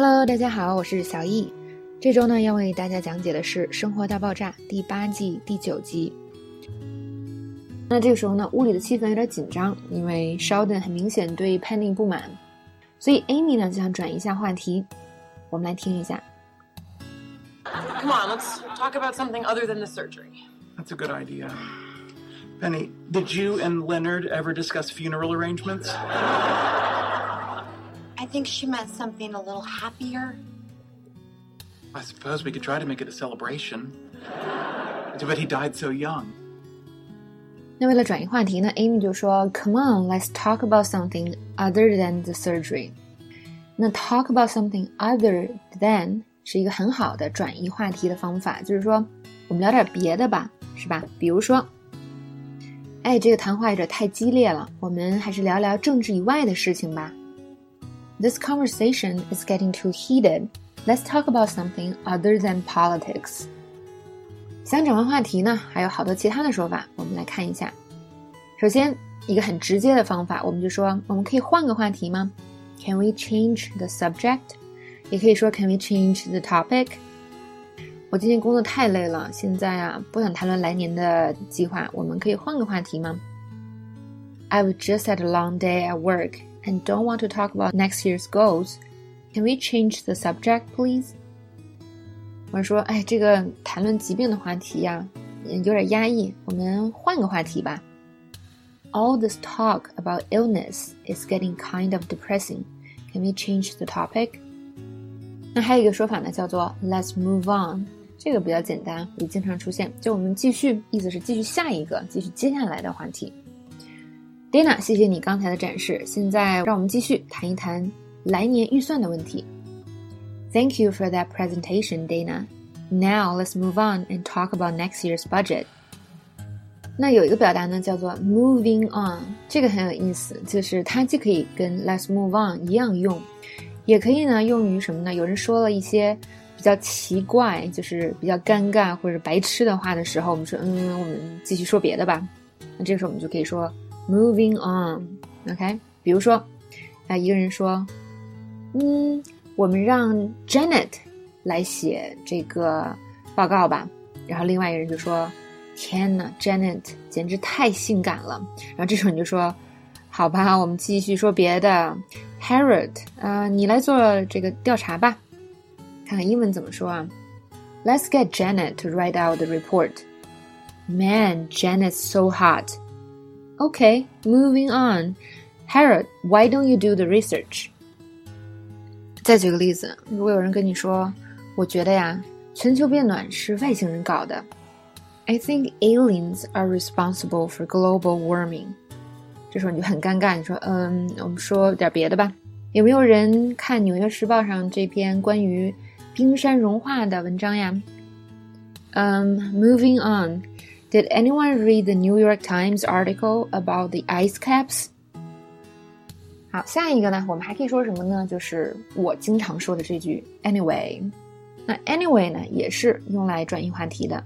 Hello，大家好，我是小易。这周呢，要为大家讲解的是《生活大爆炸》第八季第九集。那这个时候呢，屋里的气氛有点紧张，因为 Sheldon 很明显对 Penny 不满，所以 Amy 呢就想转移一下话题。我们来听一下。Come on, let's talk about something other than the surgery. That's a good idea. Penny, did you and Leonard ever discuss funeral arrangements? I think she meant something a little happier. I suppose we could try to make it a celebration. But he died so young. 那为了转移话题呢，Amy 就说：“Come on, let's talk about something other than the surgery。”那 talk about something other than 是一个很好的转移话题的方法，就是说我们聊点别的吧，是吧？比如说，哎，这个谈话有点太激烈了，我们还是聊聊政治以外的事情吧。 This conversation is getting too heated. Let's talk about something other than politics. 想转换话题呢，还有好多其他的说法，我们来看一下。首先，一个很直接的方法，我们就说我们可以换个话题吗？Can we change the subject？也可以说 Can we change the topic？我今天工作太累了，现在啊不想谈论来年的计划，我们可以换个话题吗？I've just had a long day at work and don't want to talk about next year's goals. Can we change the subject, please? 我说，哎，这个谈论疾病的话题呀、啊，有点压抑，我们换个话题吧。All this talk about illness is getting kind of depressing. Can we change the topic? 那还有一个说法呢，叫做 Let's move on。这个比较简单，也经常出现，就我们继续，意思是继续下一个，继续接下来的话题。 Dana，谢谢你刚才的展示。现在让我们继续谈一谈来年预算的问题。Thank you for that presentation, Dana. Now let's move on and talk about next year's budget. 那有一个表达呢，叫做 moving on，这个很有意思，就是它既可以跟 let's move on 一样用，也可以呢用于什么呢？有人说了一些比较奇怪，就是比较尴尬或者白痴的话的时候，我们说，嗯，我们继续说别的吧。那这个时候我们就可以说。Moving on，OK，比如说，啊，一个人说，嗯，我们让 Janet 来写这个报告吧。然后另外一个人就说，天呐 j a n e t 简直太性感了。然后这时候你就说，好吧，我们继续说别的。Harold，啊，你来做这个调查吧。看看英文怎么说啊？Let's get Janet to write out the report. Man, Janet's so hot. Okay, moving on. Harold, why don't you do the research? 再举个例子，如果有人跟你说，我觉得呀，全球变暖是外星人搞的。I think aliens are responsible for global warming. 这时候你就很尴尬，你说，嗯，我们说点别的吧。有没有人看《纽约时报》上这篇关于冰山融化的文章呀？嗯，Moving on. Did anyone read the New York Times article about the ice caps? 好，下一个呢，我们还可以说什么呢？就是我经常说的这句 anyway。那 anyway 呢，也是用来转移话题的。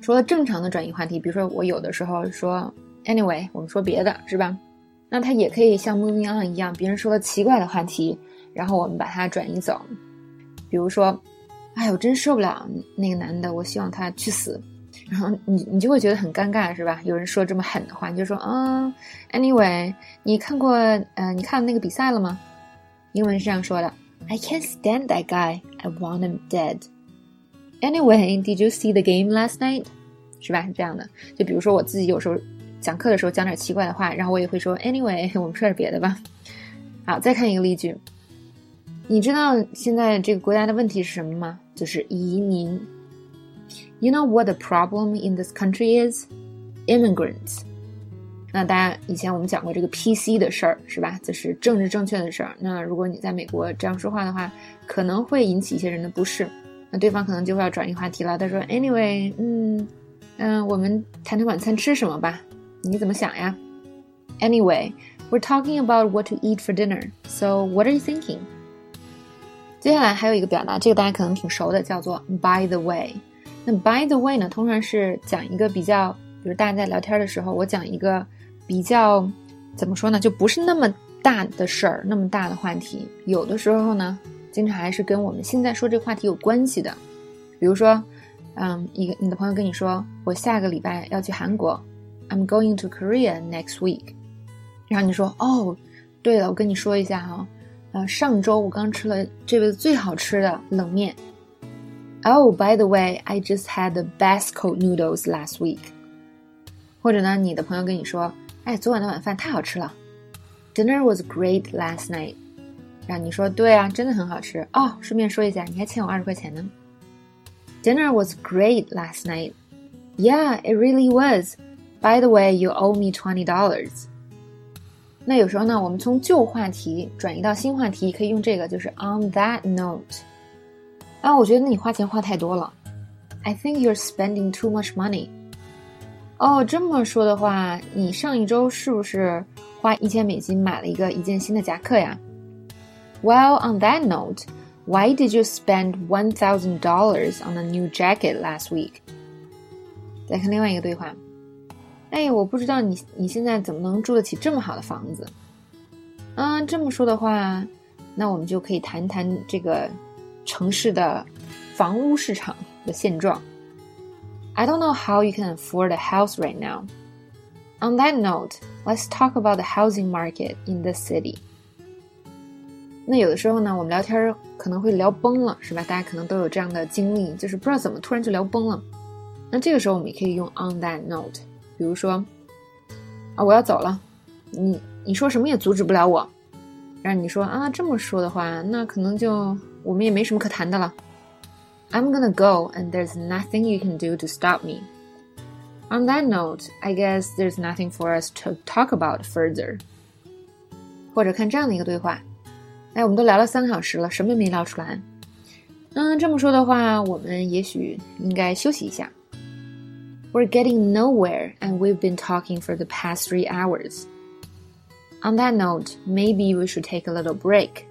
除了正常的转移话题，比如说我有的时候说 anyway，我们说别的是吧？那它也可以像 moving on 一样，别人说了奇怪的话题，然后我们把它转移走。比如说，哎，我真受不了那个男的，我希望他去死。然后你你就会觉得很尴尬，是吧？有人说这么狠的话，你就说，嗯，Anyway，你看过呃，你看那个比赛了吗？英文是这样说的：I can't stand that guy. I want him dead. Anyway, did you see the game last night？是吧？这样的。就比如说我自己有时候讲课的时候讲点奇怪的话，然后我也会说，Anyway，我们说点别的吧。好，再看一个例句。你知道现在这个国家的问题是什么吗？就是移民。You know what the problem in this country is? Immigrants. 那大家以前我们讲过这个 PC 的事儿，是吧？就是政治正确的事儿。那如果你在美国这样说话的话，可能会引起一些人的不适。那对方可能就会要转移话题了。他说：“Anyway，嗯嗯，我们谈谈晚餐吃什么吧？你怎么想呀？Anyway, we're talking about what to eat for dinner. So what are you thinking？” 接下来还有一个表达，这个大家可能挺熟的，叫做 “by the way”。那 by the way 呢，通常是讲一个比较，比如大家在聊天的时候，我讲一个比较怎么说呢，就不是那么大的事儿，那么大的话题。有的时候呢，经常还是跟我们现在说这个话题有关系的。比如说，嗯，一个你的朋友跟你说，我下个礼拜要去韩国，I'm going to Korea next week。然后你说，哦，对了，我跟你说一下哈，呃，上周我刚吃了这辈子最好吃的冷面。Oh, by the way, I just had the best cold noodles last week。或者呢，你的朋友跟你说，哎，昨晚的晚饭太好吃了，Dinner was great last night。然后你说，对啊，真的很好吃哦。顺便说一下，你还欠我二十块钱呢。Dinner was great last night. Yeah, it really was. By the way, you owe me twenty dollars. 那有时候呢，我们从旧话题转移到新话题，可以用这个，就是 on that note。 啊，我觉得你花钱花太多了。I think you're spending too much money. 哦，这么说的话，你上一周是不是花一千美金买了一个一件新的夹克呀？Well, on that note, why did you spend one thousand dollars on a new jacket last week? 再看另外一个对话。哎，我不知道你你现在怎么能住得起这么好的房子？嗯，这么说的话，那我们就可以谈谈这个城市的房屋市场的现状。I don't know how you can afford a house right now. On that note, let's talk about the housing market in the city. 那有的时候呢，我们聊天可能会聊崩了，是吧？大家可能都有这样的经历，就是不知道怎么突然就聊崩了。那这个时候我们也可以用 on that note，比如说啊，我要走了，你你说什么也阻止不了我。然后你说啊，这么说的话，那可能就我们也没什么可谈的了。I'm gonna go, and there's nothing you can do to stop me. On that note, I guess there's nothing for us to talk about further. 或者看这样的一个对话，哎，我们都聊了三个小时了，什么也没聊出来。嗯，这么说的话，我们也许应该休息一下。We're getting nowhere, and we've been talking for the past three hours. On that note, maybe we should take a little break.